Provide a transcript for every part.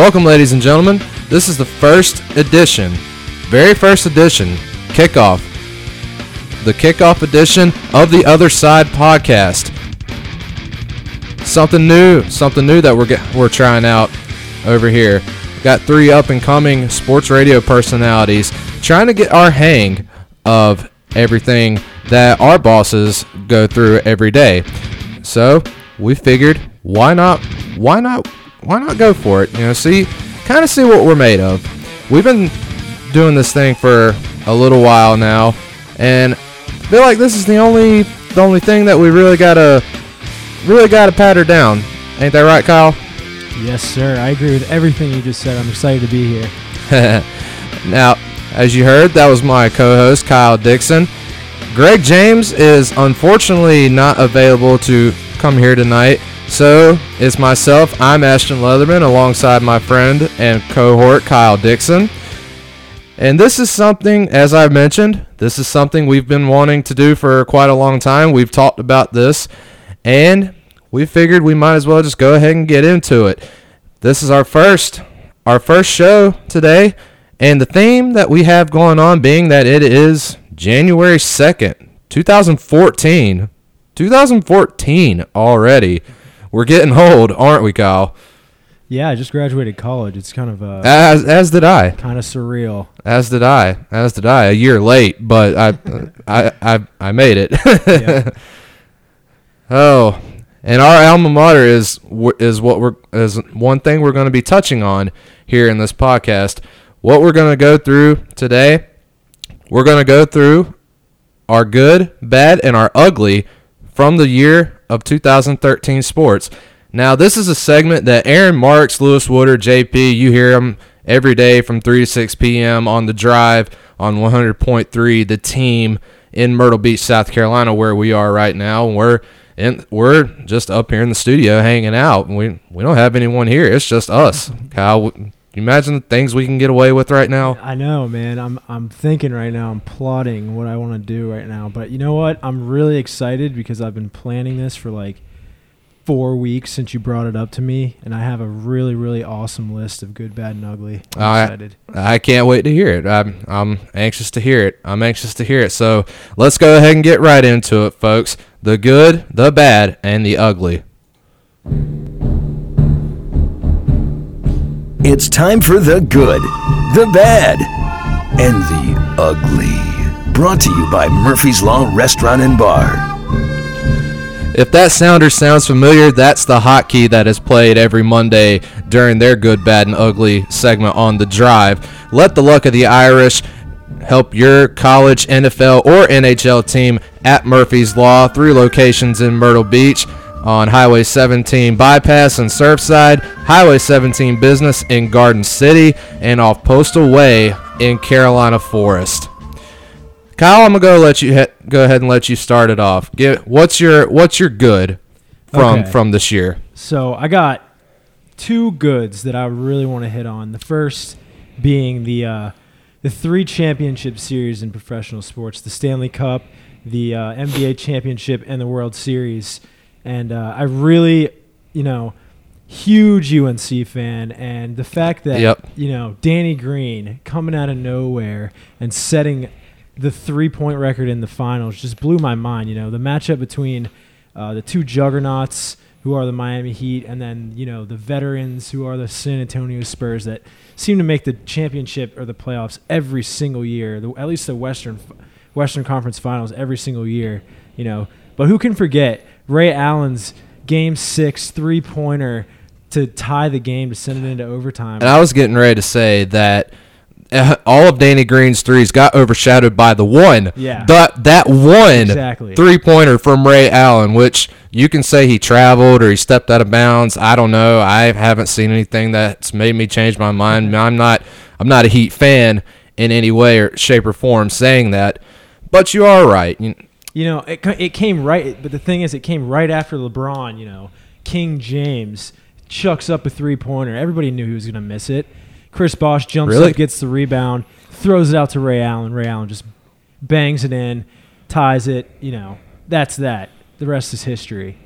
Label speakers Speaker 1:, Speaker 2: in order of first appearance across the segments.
Speaker 1: Welcome, ladies and gentlemen. This is the first edition, very first edition, kickoff. The kickoff edition of the Other Side podcast. Something new, something new that we're get, we're trying out over here. Got three up and coming sports radio personalities trying to get our hang of everything that our bosses go through every day. So we figured, why not? Why not? Why not go for it? You know, see, kind of see what we're made of. We've been doing this thing for a little while now, and I feel like this is the only the only thing that we really gotta really gotta patter down. Ain't that right, Kyle?
Speaker 2: Yes, sir. I agree with everything you just said. I'm excited to be here.
Speaker 1: now, as you heard, that was my co-host Kyle Dixon. Greg James is unfortunately not available to come here tonight. So it's myself. I'm Ashton Leatherman alongside my friend and cohort Kyle Dixon. And this is something, as I've mentioned, this is something we've been wanting to do for quite a long time. We've talked about this, and we figured we might as well just go ahead and get into it. This is our first, our first show today, and the theme that we have going on being that it is January 2nd, 2014. 2014 already. We're getting old, aren't we, Kyle?
Speaker 2: Yeah, I just graduated college. It's kind of uh,
Speaker 1: As as did I.
Speaker 2: kind of surreal.
Speaker 1: As did I. As did I. A year late, but I I I, I made it.
Speaker 2: Yeah.
Speaker 1: oh, and our alma mater is is what we're is one thing we're going to be touching on here in this podcast. What we're going to go through today, we're going to go through our good, bad, and our ugly from the year of 2013 sports. Now, this is a segment that Aaron Marks, Lewis Woodard, JP, you hear them every day from 3 to 6 p.m. on the drive on 100.3, the team in Myrtle Beach, South Carolina, where we are right now. We're in, we're just up here in the studio hanging out. We we don't have anyone here. It's just us. Kyle, you imagine the things we can get away with right now?
Speaker 2: I know, man. I'm I'm thinking right now. I'm plotting what I want to do right now. But you know what? I'm really excited because I've been planning this for like four weeks since you brought it up to me, and I have a really really awesome list of good, bad, and ugly. I'm
Speaker 1: I-
Speaker 2: excited.
Speaker 1: I can't wait to hear it. I'm I'm anxious to hear it. I'm anxious to hear it. So let's go ahead and get right into it, folks. The good, the bad, and the ugly.
Speaker 3: It's time for the good, the bad, and the ugly. Brought to you by Murphy's Law Restaurant and Bar.
Speaker 1: If that sounder sounds familiar, that's the hotkey that is played every Monday during their good, bad, and ugly segment on the drive. Let the luck of the Irish help your college, NFL, or NHL team at Murphy's Law. Three locations in Myrtle Beach on Highway 17 Bypass and Surfside, Highway 17 Business in Garden City, and off Postal Way in Carolina Forest. Kyle, I'm gonna go let you he- go ahead and let you start it off. Get what's your what's your good from
Speaker 2: Okay.
Speaker 1: from this year?
Speaker 2: So I got two goods that I really want to hit on. The first being the uh, the three championship series in professional sports: the Stanley Cup, the uh, NBA championship, and the World Series. And uh, I really, you know, huge UNC fan, and the fact that
Speaker 1: Yep.
Speaker 2: you know Danny Green coming out of nowhere and setting the three point record in the finals just blew my mind. You know, the matchup between uh, the two juggernauts who are the Miami Heat, and then you know the veterans who are the San Antonio Spurs that seem to make the championship or the playoffs every single year. The, at least the Western Western Conference Finals every single year. You know, but who can forget Ray Allen's Game Six three pointer to tie the game to send it into overtime?
Speaker 1: And I was getting ready to say that uh, all of Danny Green's threes got overshadowed by the one.
Speaker 2: Yeah.
Speaker 1: That that one
Speaker 2: Exactly.
Speaker 1: three pointer from Ray Allen, which you can say he traveled or he stepped out of bounds. I don't know. I haven't seen anything that's made me change my mind. I'm not I'm not a Heat fan in any way or shape or form saying that. But you are right. You-
Speaker 2: You know, it, it came right, but the thing is, it came right after LeBron. You know, King James chucks up a three pointer. Everybody knew he was going to miss it. Chris Bosh jumps
Speaker 1: Really?
Speaker 2: up, gets the rebound, throws it out to Ray Allen. Ray Allen just bangs it in, ties it. You know, that's that. The rest is history.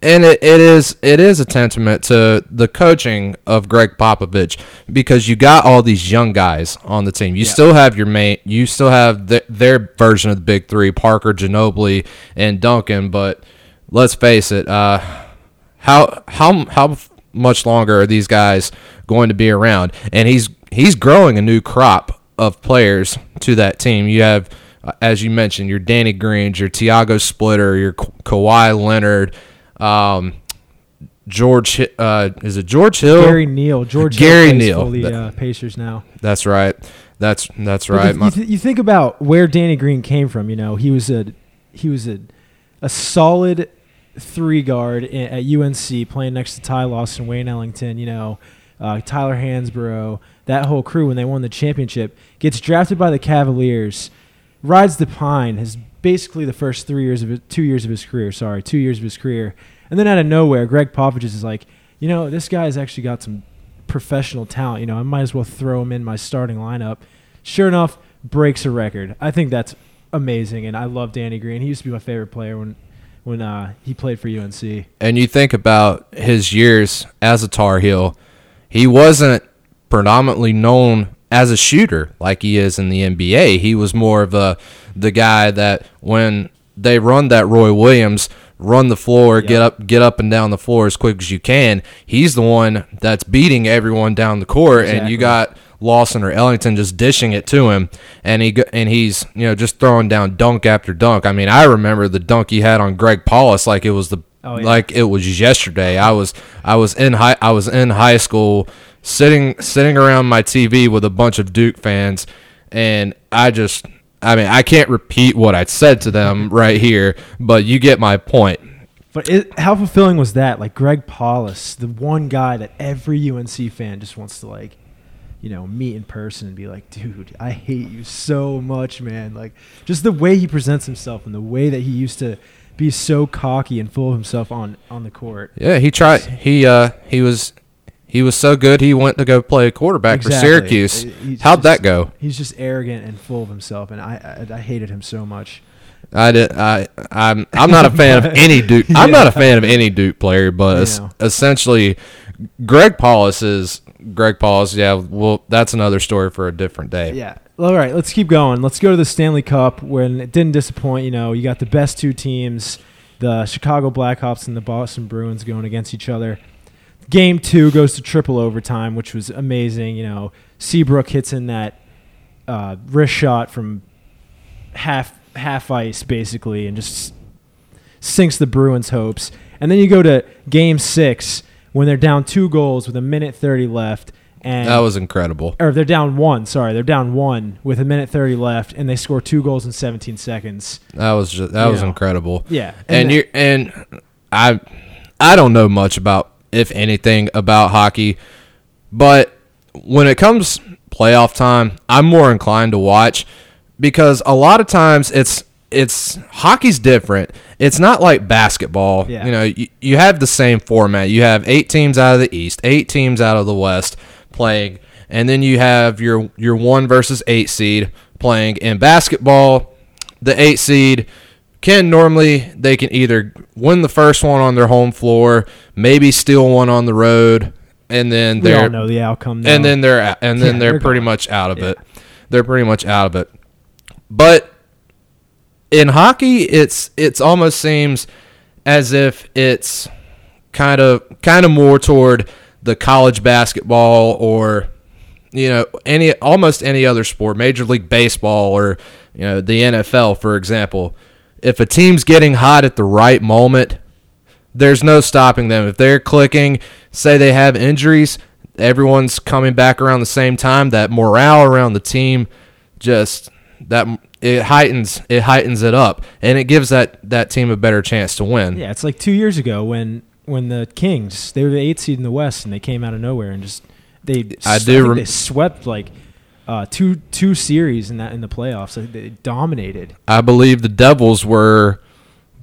Speaker 1: And it, it is it is a testament to the coaching of Gregg Popovich because you got all these young guys on the team. You still have your mate, you still have th- their version of the big three: Parker, Ginobili, and Duncan. But let's face it, uh, how how how much longer are these guys going to be around? And he's he's growing a new crop of players to that team. You have, uh, as you mentioned, your Danny Greens, your Tiago Splitter, your Ka- Kawhi Leonard, um, George. Uh, is it George Hill?
Speaker 2: Gary Neal, George
Speaker 1: Gary
Speaker 2: Hill
Speaker 1: Neal.
Speaker 2: for the
Speaker 1: That-
Speaker 2: uh, Pacers now.
Speaker 1: That's right. That's that's right.
Speaker 2: you, th- you think about where Danny Green came from. You know, he was a he was a a solid three guard at UNC, playing next to Ty Lawson, Wayne Ellington. You know, uh, Tyler Hansbrough, that whole crew when they won the championship. Gets drafted by the Cavaliers, rides the pine. Has basically the first three years of his, two years of his career. Sorry, two years of his career, and then out of nowhere, Gregg Popovich is like, you know, this guy's actually got some professional talent. You know, I might as well throw him in my starting lineup. Sure enough, breaks a record. I think that's amazing, and I love Danny Green. He used to be my favorite player when when uh, he played for UNC.
Speaker 1: and you think about his years as a Tar Heel, he wasn't predominantly known as a shooter like he is in the NBA. He was more of a the guy that when they run that Roy Williams run the floor, get up get up and down the floor as quick as you can. He's the one that's beating everyone down the court and you got Lawson or Ellington just dishing it to him, and he and he's you know just throwing down dunk after dunk. I mean, I remember the dunk he had on Greg Paulus like it was the
Speaker 2: Oh, yeah.
Speaker 1: like it was yesterday. I was I was in high I was in high school sitting sitting around my TV with a bunch of Duke fans, and I just I mean I can't repeat what I said to them right here, but you get my point.
Speaker 2: But it, how fulfilling was that? Like Greg Paulus, the one guy that every UNC fan just wants to like, you know, meet in person and be like, dude, I hate you so much, man. Like just the way he presents himself and the way that he used to be so cocky and full of himself on on the court.
Speaker 1: Yeah, he tried. He uh he was he was so good. He went to go play quarterback for Syracuse.
Speaker 2: Uh, he's
Speaker 1: How'd that go?
Speaker 2: He's just arrogant and full of himself, and I I, I hated him so much.
Speaker 1: I did. I I'm I'm not a fan of any Duke. I'm not a fan of any Duke player, but es-
Speaker 2: Yeah.
Speaker 1: essentially, Greg Paulus is Greg Paulus. Yeah, well, that's another story for a different day.
Speaker 2: Yeah. All right, let's keep going. Let's go to the Stanley Cup when it didn't disappoint. You know, you got the best two teams, the Chicago Blackhawks and the Boston Bruins going against each other. Game two goes to triple overtime, which was amazing. You know, Seabrook hits in that uh, wrist shot from half half ice basically, and just sinks the Bruins' hopes. And then you go to Game six when they're down two goals with a minute thirty left, and
Speaker 1: That was incredible.
Speaker 2: or they're down one. Sorry, they're down one with a minute thirty left, and they score two goals in seventeen seconds.
Speaker 1: That was just that was
Speaker 2: Yeah.
Speaker 1: incredible.
Speaker 2: Yeah,
Speaker 1: and
Speaker 2: and
Speaker 1: you and I I don't know much about if anything about hockey, but when it comes playoff time, I'm more inclined to watch because a lot of times it's it's hockey's different. It's not like basketball.
Speaker 2: Yeah.
Speaker 1: You know, you, you have the same format. You have eight teams out of the East, eight teams out of the West playing, and then you have your your one versus eight seed playing. In basketball, the eight seed can normally they can either win the first one on their home floor, maybe steal one on the road, and then
Speaker 2: we
Speaker 1: they're
Speaker 2: know the outcome. Now.
Speaker 1: and then they're out- and then
Speaker 2: Yeah,
Speaker 1: they're,
Speaker 2: they're
Speaker 1: pretty
Speaker 2: gone.
Speaker 1: much out of
Speaker 2: Yeah.
Speaker 1: it. They're pretty much out of it. But in hockey, it's it's almost seems as if it's kind of kind of more toward the college basketball or you know any almost any other sport, Major League Baseball or you know the NFL, for example. If a team's getting hot at the right moment, there's no stopping them. If they're clicking, say they have injuries, everyone's coming back around the same time. That morale around the team just that it heightens it heightens it up, and it gives that that team a better chance to win.
Speaker 2: yeah, it's like two years ago when when the Kings they were the eighth seed in the West and they came out of nowhere and just they
Speaker 1: I do rem-
Speaker 2: they swept like uh, two two series in that in the playoffs. They dominated.
Speaker 1: I believe the Devils were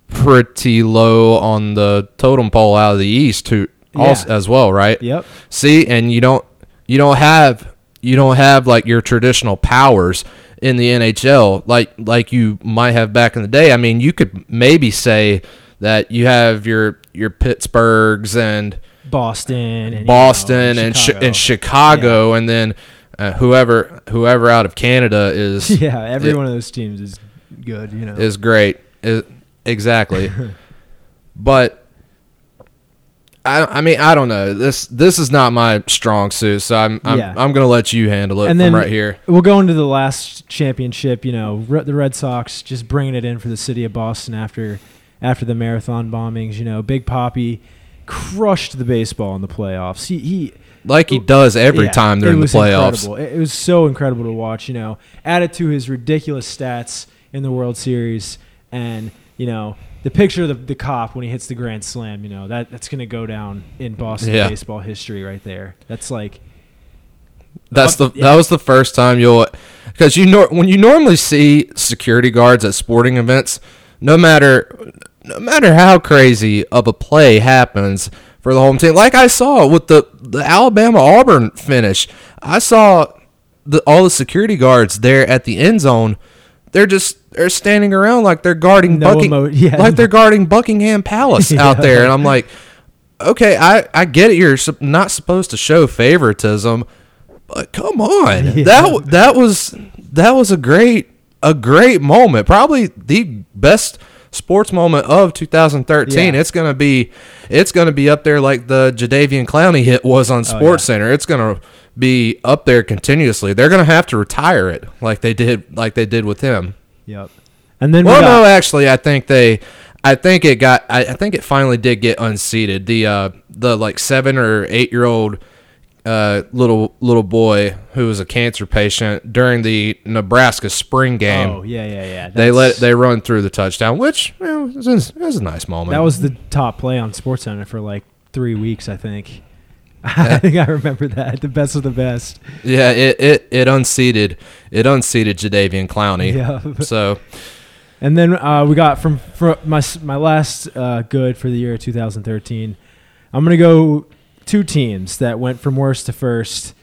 Speaker 1: pretty low on the totem pole out of the East too, also,
Speaker 2: Yeah.
Speaker 1: as well, right?
Speaker 2: Yep.
Speaker 1: See, and you don't you don't have you don't have like your traditional powers in the NHL like like you might have back in the day. I mean, you could maybe say that you have your your Pittsburghs and
Speaker 2: Boston, and, you know,
Speaker 1: Boston and Chi-
Speaker 2: Chicago.
Speaker 1: and Chicago, and then uh, whoever whoever out of Canada is
Speaker 2: yeah, every
Speaker 1: it-
Speaker 2: one of those teams is good. You know,
Speaker 1: is great. Is- exactly. but I I mean I don't know. This this is not my strong suit, so I'm I'm,
Speaker 2: Yeah.
Speaker 1: I'm gonna let you handle it
Speaker 2: and
Speaker 1: from
Speaker 2: then
Speaker 1: right here.
Speaker 2: We'll go into the last championship. You know, Re- the Red Sox just bringing it in for the city of Boston after after the marathon bombings. You know, Big Poppy crushed the baseball in the playoffs. He he
Speaker 1: Like he does every
Speaker 2: Yeah,
Speaker 1: time in the playoffs.
Speaker 2: Incredible. It, it was so incredible to watch. You know, added to his ridiculous stats in the World Series, and you know the picture of the, the cop when he hits the grand slam. You know that that's gonna go down in Boston
Speaker 1: Yeah.
Speaker 2: baseball history right there. That's like
Speaker 1: That's the
Speaker 2: Yeah.
Speaker 1: that was the first time you'll because you know when you normally see security guards at sporting events, no matter no matter how crazy of a play happens for the home team, like I saw with the the Alabama Auburn finish, I saw the all the security guards there at the end zone. They're just they're standing around like they're guarding
Speaker 2: No
Speaker 1: Bucking,
Speaker 2: emo- yeah.
Speaker 1: like they're guarding Buckingham Palace out there, and I'm like, okay, I I get it. You're not supposed to show favoritism, but come on,
Speaker 2: Yeah.
Speaker 1: that that was that was a great a great moment. Probably the best sports moment of 2013.
Speaker 2: Yeah.
Speaker 1: It's gonna be it's gonna be up there like the Jadeveon Clowney hit was on Sports
Speaker 2: Oh, yeah.
Speaker 1: Center. It's gonna be up there continuously. They're gonna have to retire it like they did like they did with him.
Speaker 2: yep. And then we
Speaker 1: Well,
Speaker 2: got,
Speaker 1: no, actually, I think they, I think it got, I, I think it finally did get unseated. The uh, the like seven or eight year old uh, little little boy who was a cancer patient during the Nebraska spring game.
Speaker 2: oh yeah yeah yeah.
Speaker 1: they let they run through the touchdown, which you know, was, it was a nice moment.
Speaker 2: that was the top play on Sports Center for like three weeks. I think. I think I remember that. The best of the best.
Speaker 1: yeah. It it it unseated it unseated Jadeveon Clowney.
Speaker 2: Yeah.
Speaker 1: So
Speaker 2: And then uh, we got from, from my my last uh, good for the year 2013. I'm gonna go two teams that went from worst to first.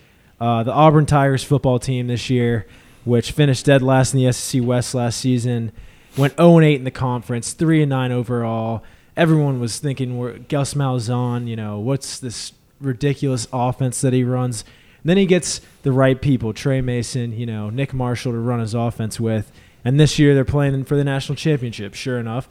Speaker 2: Uh, the Auburn Tigers football team this year, which finished dead last in the SEC West last season, went 0 8 in the conference, 3 and 9 overall. Everyone was thinking, "We're Gus Malzahn. You know, what's this ridiculous offense that he runs?" And then he gets the right people, Tre Mason, you know, Nick Marshall to run his offense with. And this year they're playing for the national championship. Sure enough,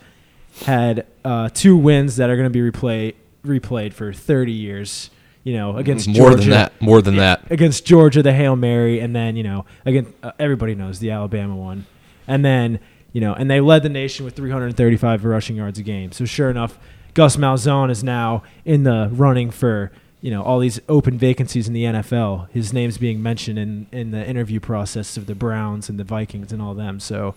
Speaker 2: had uh, two wins that are going to be replay, replayed for 30 years. You know, against
Speaker 1: more
Speaker 2: Georgia,
Speaker 1: than that, more than that.
Speaker 2: against Georgia, the Hail Mary, and then you know, again, uh, everybody knows the Alabama one, and then you know, and they led the nation with 335 rushing yards a game. So sure enough, Gus Malzahn is now in the running for you know all these open vacancies in the NFL. His name's being mentioned in in the interview process of the Browns and the Vikings and all them. So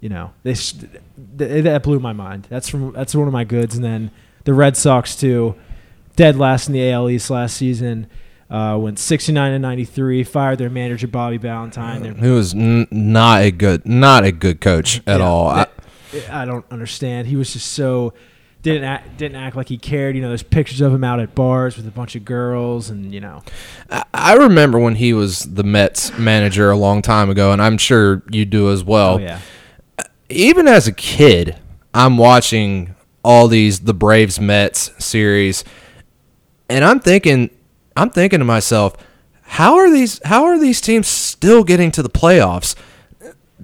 Speaker 2: you know, they s- th- that blew my mind. That's from that's one of my goods, and then the Red Sox too, dead last in the AL East last season. Uh, went 69 and 93. Fired their manager Bobby Valentine. Their
Speaker 1: He was n- not a good, not a good coach at
Speaker 2: Yeah,
Speaker 1: all. I,
Speaker 2: I don't understand. He was just so didn't act, didn't act like he cared. You know, there's pictures of him out at bars with a bunch of girls, and you know,
Speaker 1: I- I remember when he was the Mets manager a long time ago, and I'm sure you do as well.
Speaker 2: oh yeah,
Speaker 1: Even as a kid, I'm watching all these the Braves Mets series, and I'm thinking, I'm thinking to myself, how are these how are these teams still getting to the playoffs?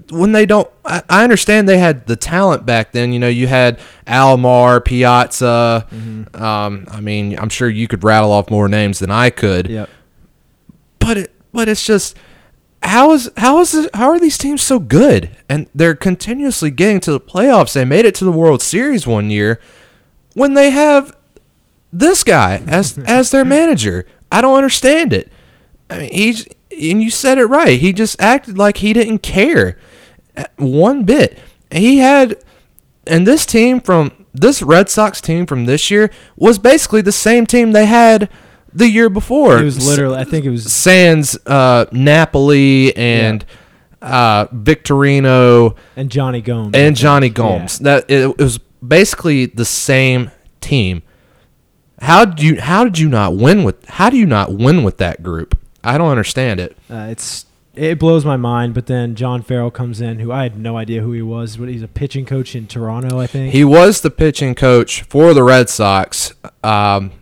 Speaker 1: when they don't I, I understand they had the talent back then you know you had almar piazza um, i mean i'm sure you could rattle off more names than i could
Speaker 2: yep.
Speaker 1: but it but it's just how is how is it, how are these teams so good? And they're continuously getting to the playoffs. They made it to the world series one year when they have this guy as as their manager. I don't understand it. I mean he's and you said it right. He just acted like he didn't care uh, one bit. He had and this team from this red sox team from this year was basically the same team they had the year before
Speaker 2: It was literally. I think it was.
Speaker 1: Sans uh, Napoli and uh, Victorino
Speaker 2: And Johnny Gomes
Speaker 1: and Johnny Gomes. That it, it was basically the same team. How did you how did you not win with how do you not win with that group? I don't understand it.
Speaker 2: Uh, it's it blows my mind. But then John Farrell comes in, who I had no idea who he was. But he's a pitching coach in Toronto, I think.
Speaker 1: He was the pitching coach for the Red Sox. Um,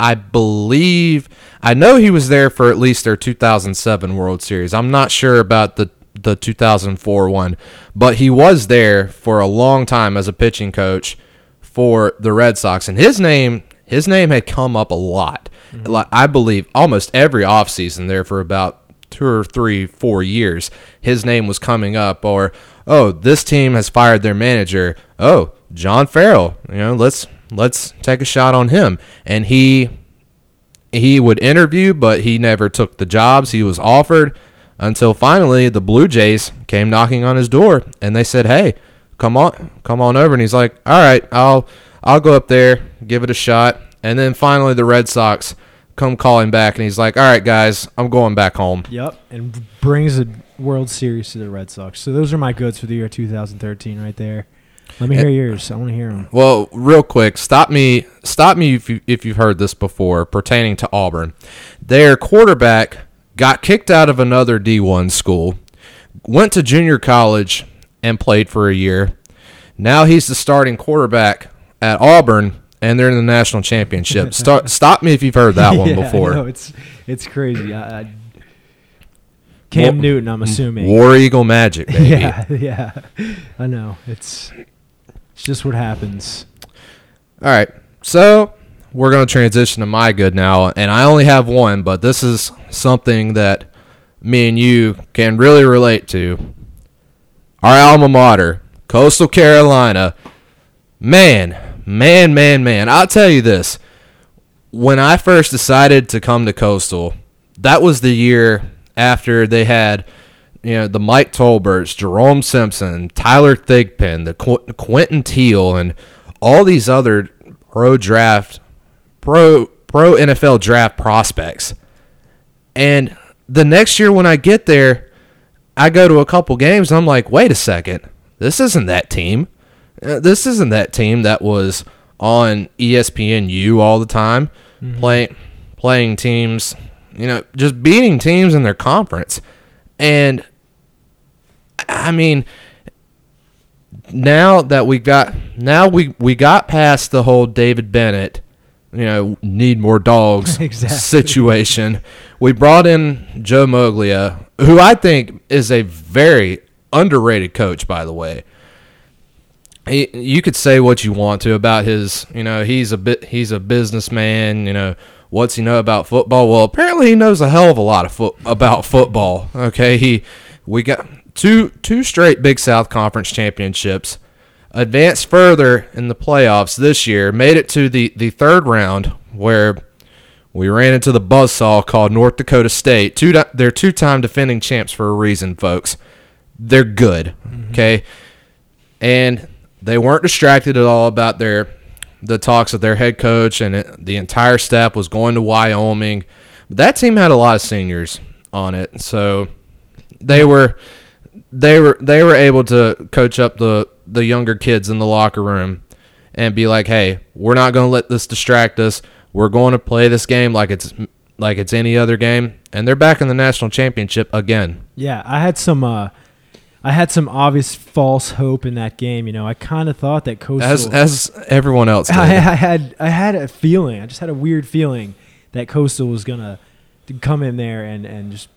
Speaker 1: I believe I know he was there for at least their 2007 World Series. I'm not sure about the the 2004 one, but he was there for a long time as a pitching coach for the Red Sox, and his name his name had come up a lot. Mm-hmm. Like I believe almost every offseason there for about two or three, four years, his name was coming up. Or oh, this team has fired their manager. Oh, John Farrell. You know, let's let's take a shot on him. And he he would interview, but he never took the jobs he was offered until finally the Blue Jays came knocking on his door and they said, "Hey, come on, come on over." And he's like, "All right, I'll I'll go up there, give it a shot." And then finally the Red Sox come calling back and he's like, "All right, guys, I'm going back home."
Speaker 2: Yep, and brings a World Series to the Red Sox. So those are my goods for the year 2013, right there. Let me hear yours. I want to hear them.
Speaker 1: Well, real quick, stop me, stop me if you if you've heard this before pertaining to Auburn. Their quarterback got kicked out of another D1 school, went to junior college and played for a year. Now he's the starting quarterback at Auburn, and they're in the national championship. Start, stop me if you've heard that one
Speaker 2: yeah,
Speaker 1: before.
Speaker 2: No, it's it's crazy. I, I, Cam Newton, I'm assuming.
Speaker 1: War Eagle Magic, baby.
Speaker 2: yeah, yeah. I know. It's it's just what happens.
Speaker 1: All right. So we're going to transition to my good now. And I only have one, but this is something that me and you can really relate to. Our alma mater, Coastal Carolina. Man, man, man, man. I'll tell you this. When I first decided to come to Coastal, that was the year after they had you know, the Mike Tolberts, Jerome Simpson, Tyler Thigpen, the Qu- Quinton Teal, and all these other pro draft, pro pro NFL draft prospects. And the next year when I get there, I go to a couple games. And I'm like, wait a second, this isn't that team. Uh, This isn't that team that was on ESPNU all the time, playing playing teams, you know, just beating teams in their conference. And I mean, now that we got now we we got past the whole David Bennett, you know, need more dogs
Speaker 2: Exactly.
Speaker 1: situation. We brought in Joe Moglia, who I think is a very underrated coach, by the way. He, you could say what you want to about his, you know, he's a bit he's a businessman, you know, what's he know about football? Well, apparently he knows a hell of a lot of foot about football. Okay, he we got two two straight Big South Conference championships, advanced further in the playoffs this year, made it to the the third round where we ran into the buzzsaw called North Dakota State. Two they're two-time defending champs for a reason, folks. They're good, mm-hmm. okay? And they weren't distracted at all about their the talks of their head coach and it, the entire staff was going to Wyoming. But That team had a lot of seniors on it, so they were they were they were able to coach up the the younger kids in the locker room and be like, "Hey, we're not going to let this distract us. We're going to play this game like it's like it's any other game." And they're back in the national championship again.
Speaker 2: Yeah, I had some. Uh, I had some obvious false hope in that game. You know, I kind of thought that Coastal.
Speaker 1: As as everyone else did.
Speaker 2: I, I had I had a feeling. I just had a weird feeling that Coastal was gonna to come in there and and just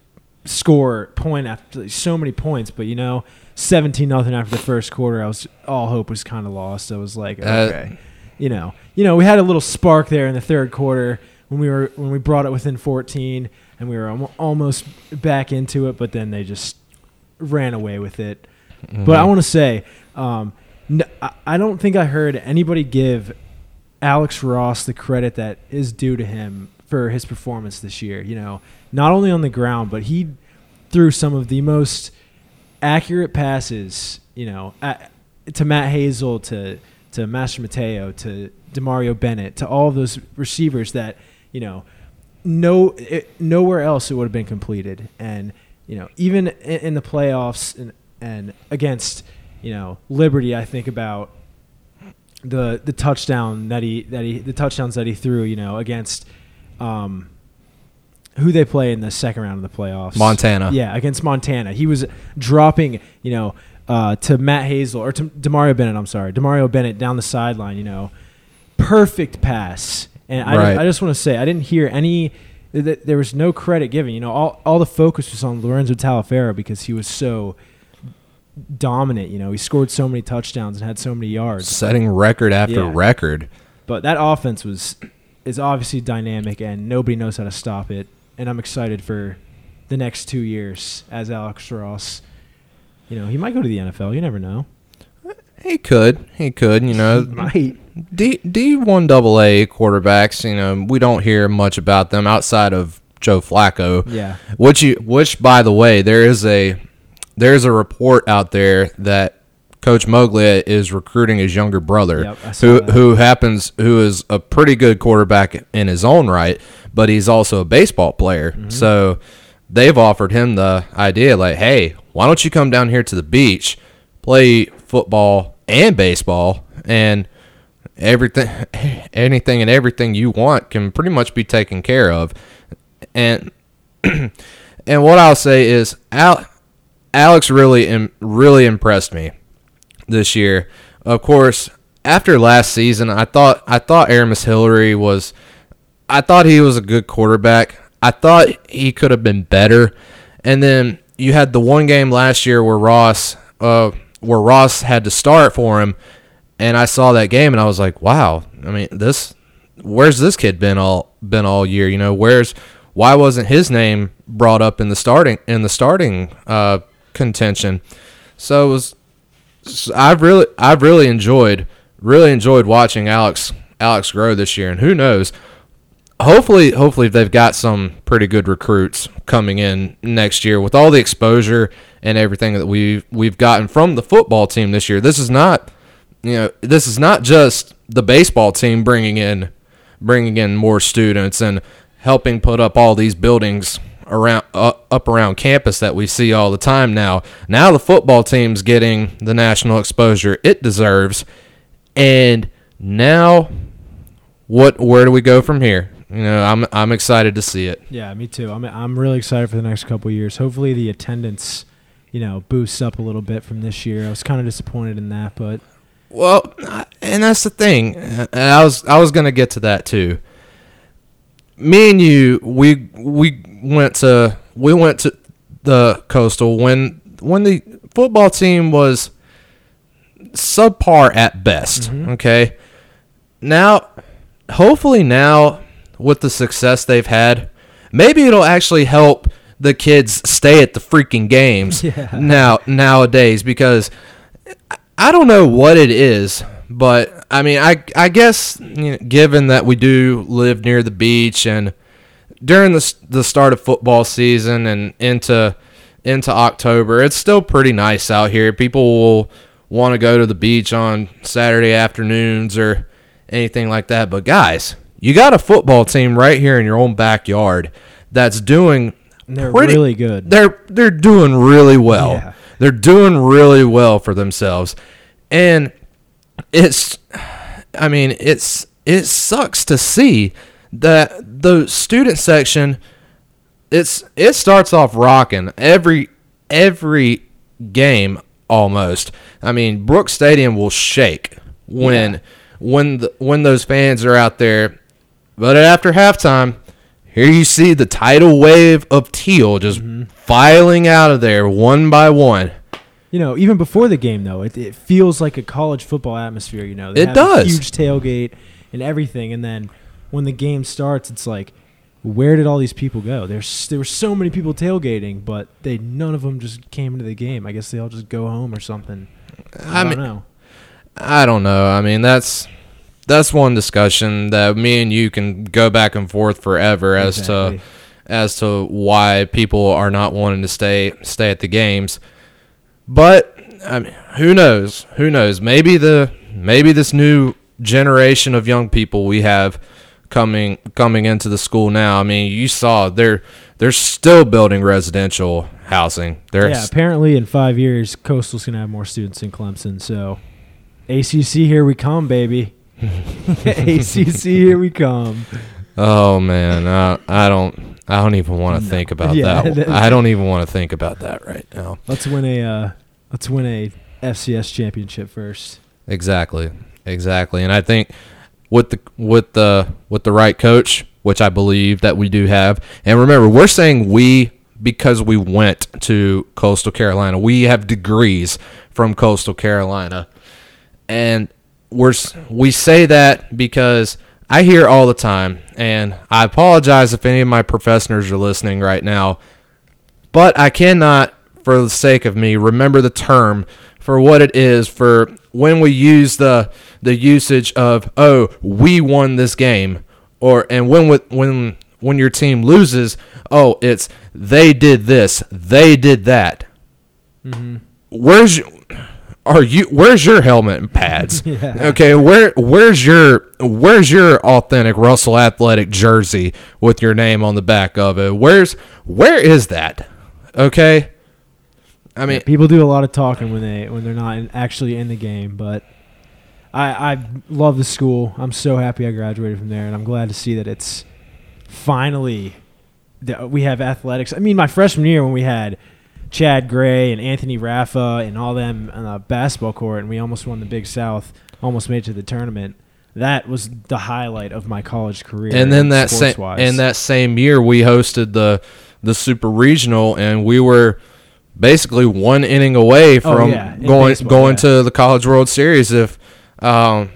Speaker 2: score point after so many points. But you know, seventeen nothing after the first quarter, I was all hope was kind of lost. I was like,
Speaker 1: Uh,
Speaker 2: okay, you know, you know, we had a little spark there in the third quarter when we were when we brought it within fourteen and we were almo- almost back into it, but then they just ran away with it. But I want to say, um, n- I- I don't think I heard anybody give Alex Ross the credit that is due to him for his performance this year. You know, not only on the ground, but he threw some of the most accurate passes. You know, at, to Matt Hazel, to to Master Mateo, to Demario Bennett, to all those receivers that you know, no it, nowhere else it would have been completed. And you know, even in, in the playoffs and and against you know Liberty, I think about the the touchdown that he that he the touchdowns that he threw. You know, against um, who they play in the second round of the playoffs.
Speaker 1: Montana.
Speaker 2: Yeah, against Montana. He was dropping, you know, uh, to Matt Hazel or to Demario Bennett. I'm sorry, Demario Bennett down the sideline. You know, perfect pass. And I,
Speaker 1: Right.
Speaker 2: I just want to say I didn't hear any. th- th- There was no credit given. You know, all all the focus was on Lorenzo Taliaferro because he was so dominant. You know, he scored so many touchdowns and had so many yards.
Speaker 1: Setting record after
Speaker 2: Yeah.
Speaker 1: record.
Speaker 2: But that offense was is obviously dynamic and nobody knows how to stop it. And I'm excited for the next two years as Alex Ross. You know, he might go to the NFL. You never know.
Speaker 1: He could. He could. You know,
Speaker 2: might.
Speaker 1: D D one double A quarterbacks. You know, we don't hear much about them outside of Joe Flacco.
Speaker 2: Yeah.
Speaker 1: Which you, which by the way, there is a there's a report out there that Coach Moglia is recruiting his younger brother,
Speaker 2: Yep,
Speaker 1: who
Speaker 2: that.
Speaker 1: who happens who is a pretty good quarterback in his own right, but he's also a baseball player.
Speaker 2: Mm-hmm.
Speaker 1: So they've offered him the idea, like, hey, why don't you come down here to the beach, play football and baseball, and everything, anything and everything you want can pretty much be taken care of, and and what I'll say is, Al, Alex really im- really impressed me this year. Of course, after last season, I thought I thought Aramis Hillary was, I thought he was a good quarterback. I thought he could have been better, and then you had the one game last year where Ross, uh, where Ross had to start for him, and I saw that game and I was like, wow. I mean, this, where's this kid been all been all year? You know, where's why wasn't his name brought up in the starting in the starting uh, contention? So it was I've really I've really enjoyed really enjoyed watching Alex Alex grow this year, and who knows? Hopefully, hopefully they've got some pretty good recruits coming in next year with all the exposure and everything that we we've gotten from the football team this year. This is not you know this is not just the baseball team bringing in bringing in more students and helping put up all these buildings around uh, up around campus that we see all the time now. Now the football team's getting the national exposure it deserves, and now what? Where do we go from here? You know, I'm I'm excited to see it.
Speaker 2: Yeah, me too. I'm I'm really excited for the next couple of years. Hopefully the attendance, you know, boosts up a little bit from this year. I was kind of disappointed in that, but
Speaker 1: Well, and that's the thing. And I was I was gonna get to that too. Me and you, we we went to we went to the coastal when when the football team was subpar at best. Mm-hmm. Okay, now hopefully now with the success they've had, maybe it'll actually help the kids stay at the freaking games
Speaker 2: Yeah.
Speaker 1: now nowadays because I don't know what it is, but I mean, I I guess you know, given that we do live near the beach and during the the start of football season and into into October, it's still pretty nice out here. People will want to go to the beach on Saturday afternoons or anything like that. But guys, you got a football team right here in your own backyard that's doing
Speaker 2: they're
Speaker 1: pretty-
Speaker 2: really good.
Speaker 1: they're they're doing really well.
Speaker 2: Yeah.
Speaker 1: They're doing really well for themselves. And it's I mean, it's it sucks to see that the student section it's it starts off rocking every every game almost. I mean, Brooks Stadium will shake when
Speaker 2: Yeah.
Speaker 1: when the, when those fans are out there. But after halftime, here you see the tidal wave of teal just
Speaker 2: Mm-hmm.
Speaker 1: filing out of there one by one.
Speaker 2: You know, even before the game though, it, it feels like a college football atmosphere. You know,
Speaker 1: It
Speaker 2: have a
Speaker 1: does.
Speaker 2: huge tailgate and everything, and then when the game starts, it's like, where did all these people go? There's there were so many people tailgating, but they none of them just came into the game. I guess they all just go home or something. I,
Speaker 1: I
Speaker 2: don't
Speaker 1: mean,
Speaker 2: know.
Speaker 1: I don't know. I mean, that's that's one discussion that me and you can go back and forth forever as
Speaker 2: Exactly.
Speaker 1: to as to why people are not wanting to stay stay at the games. But I mean, who knows? Who knows? Maybe the maybe this new generation of young people we have coming coming into the school now. I mean, you saw they're they're still building residential housing. They're
Speaker 2: Yeah, apparently in five years, Coastal's gonna have more students than Clemson. So, ACC, here we come, baby. ACC, here we come.
Speaker 1: Oh man, I, I don't I don't even want to think about
Speaker 2: Yeah,
Speaker 1: that.
Speaker 2: that-
Speaker 1: I don't even want to think about that right now.
Speaker 2: Let's win a uh, let's win a FCS championship first.
Speaker 1: Exactly, exactly. And I think with the with the with the right coach, which I believe that we do have. And remember, we're saying we because we went to Coastal Carolina. We have degrees from Coastal Carolina, and we're we say that because I hear all the time, and I apologize if any of my professors are listening right now, but I cannot, for the sake of me, remember the term for what it is for when we use the the usage of oh we won this game or and when when when your team loses oh it's they did this they did that. Mm-hmm. where's your, are you where's your helmet and pads?
Speaker 2: Yeah.
Speaker 1: okay where where's your where's your authentic russell athletic jersey with your name on the back of it? Where's where is that? Okay i mean
Speaker 2: People do a lot of talking when they when they're not in, actually in the game, but I I love the school. I'm so happy I graduated from there, and I'm glad to see that it's finally that we have athletics. I mean, my freshman year when we had Chad Gray and Anthony Raffa and all them on the basketball court, and we almost won the Big South, almost made it to the tournament. That was the highlight of my college career.
Speaker 1: and then that same and that same year we hosted the the super regional and we were basically one inning away
Speaker 2: Oh,
Speaker 1: from
Speaker 2: yeah,
Speaker 1: going
Speaker 2: baseball,
Speaker 1: going
Speaker 2: yeah.
Speaker 1: to the college world series if um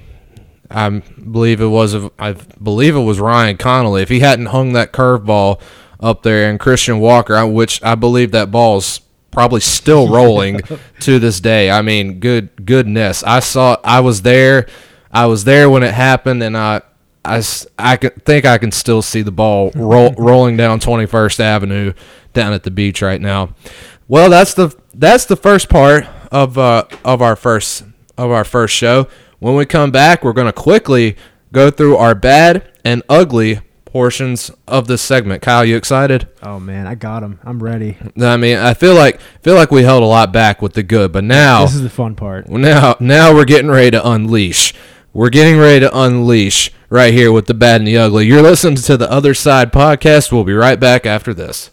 Speaker 1: I believe it was I believe it was Ryan Connolly if he hadn't hung that curveball up there and Christian Walker which I believe that ball's probably still rolling to this day I mean good goodness I saw I was there I was there when it happened and I. I, can think I can still see the ball roll, rolling down 21st Avenue down at the beach right now. Well, that's the that's the first part of uh, of our first of our first show. When we come back, we're going to quickly go through our bad and ugly portions of this segment. Kyle, you excited?
Speaker 2: oh man, I got him. I'm ready.
Speaker 1: I mean, I feel like feel like we held a lot back with the good, but now
Speaker 2: This is the fun part.
Speaker 1: now, now we're getting ready to unleash. We're getting ready to unleash right here with the bad and the ugly. You're listening to the Other Side podcast. We'll be right back after this.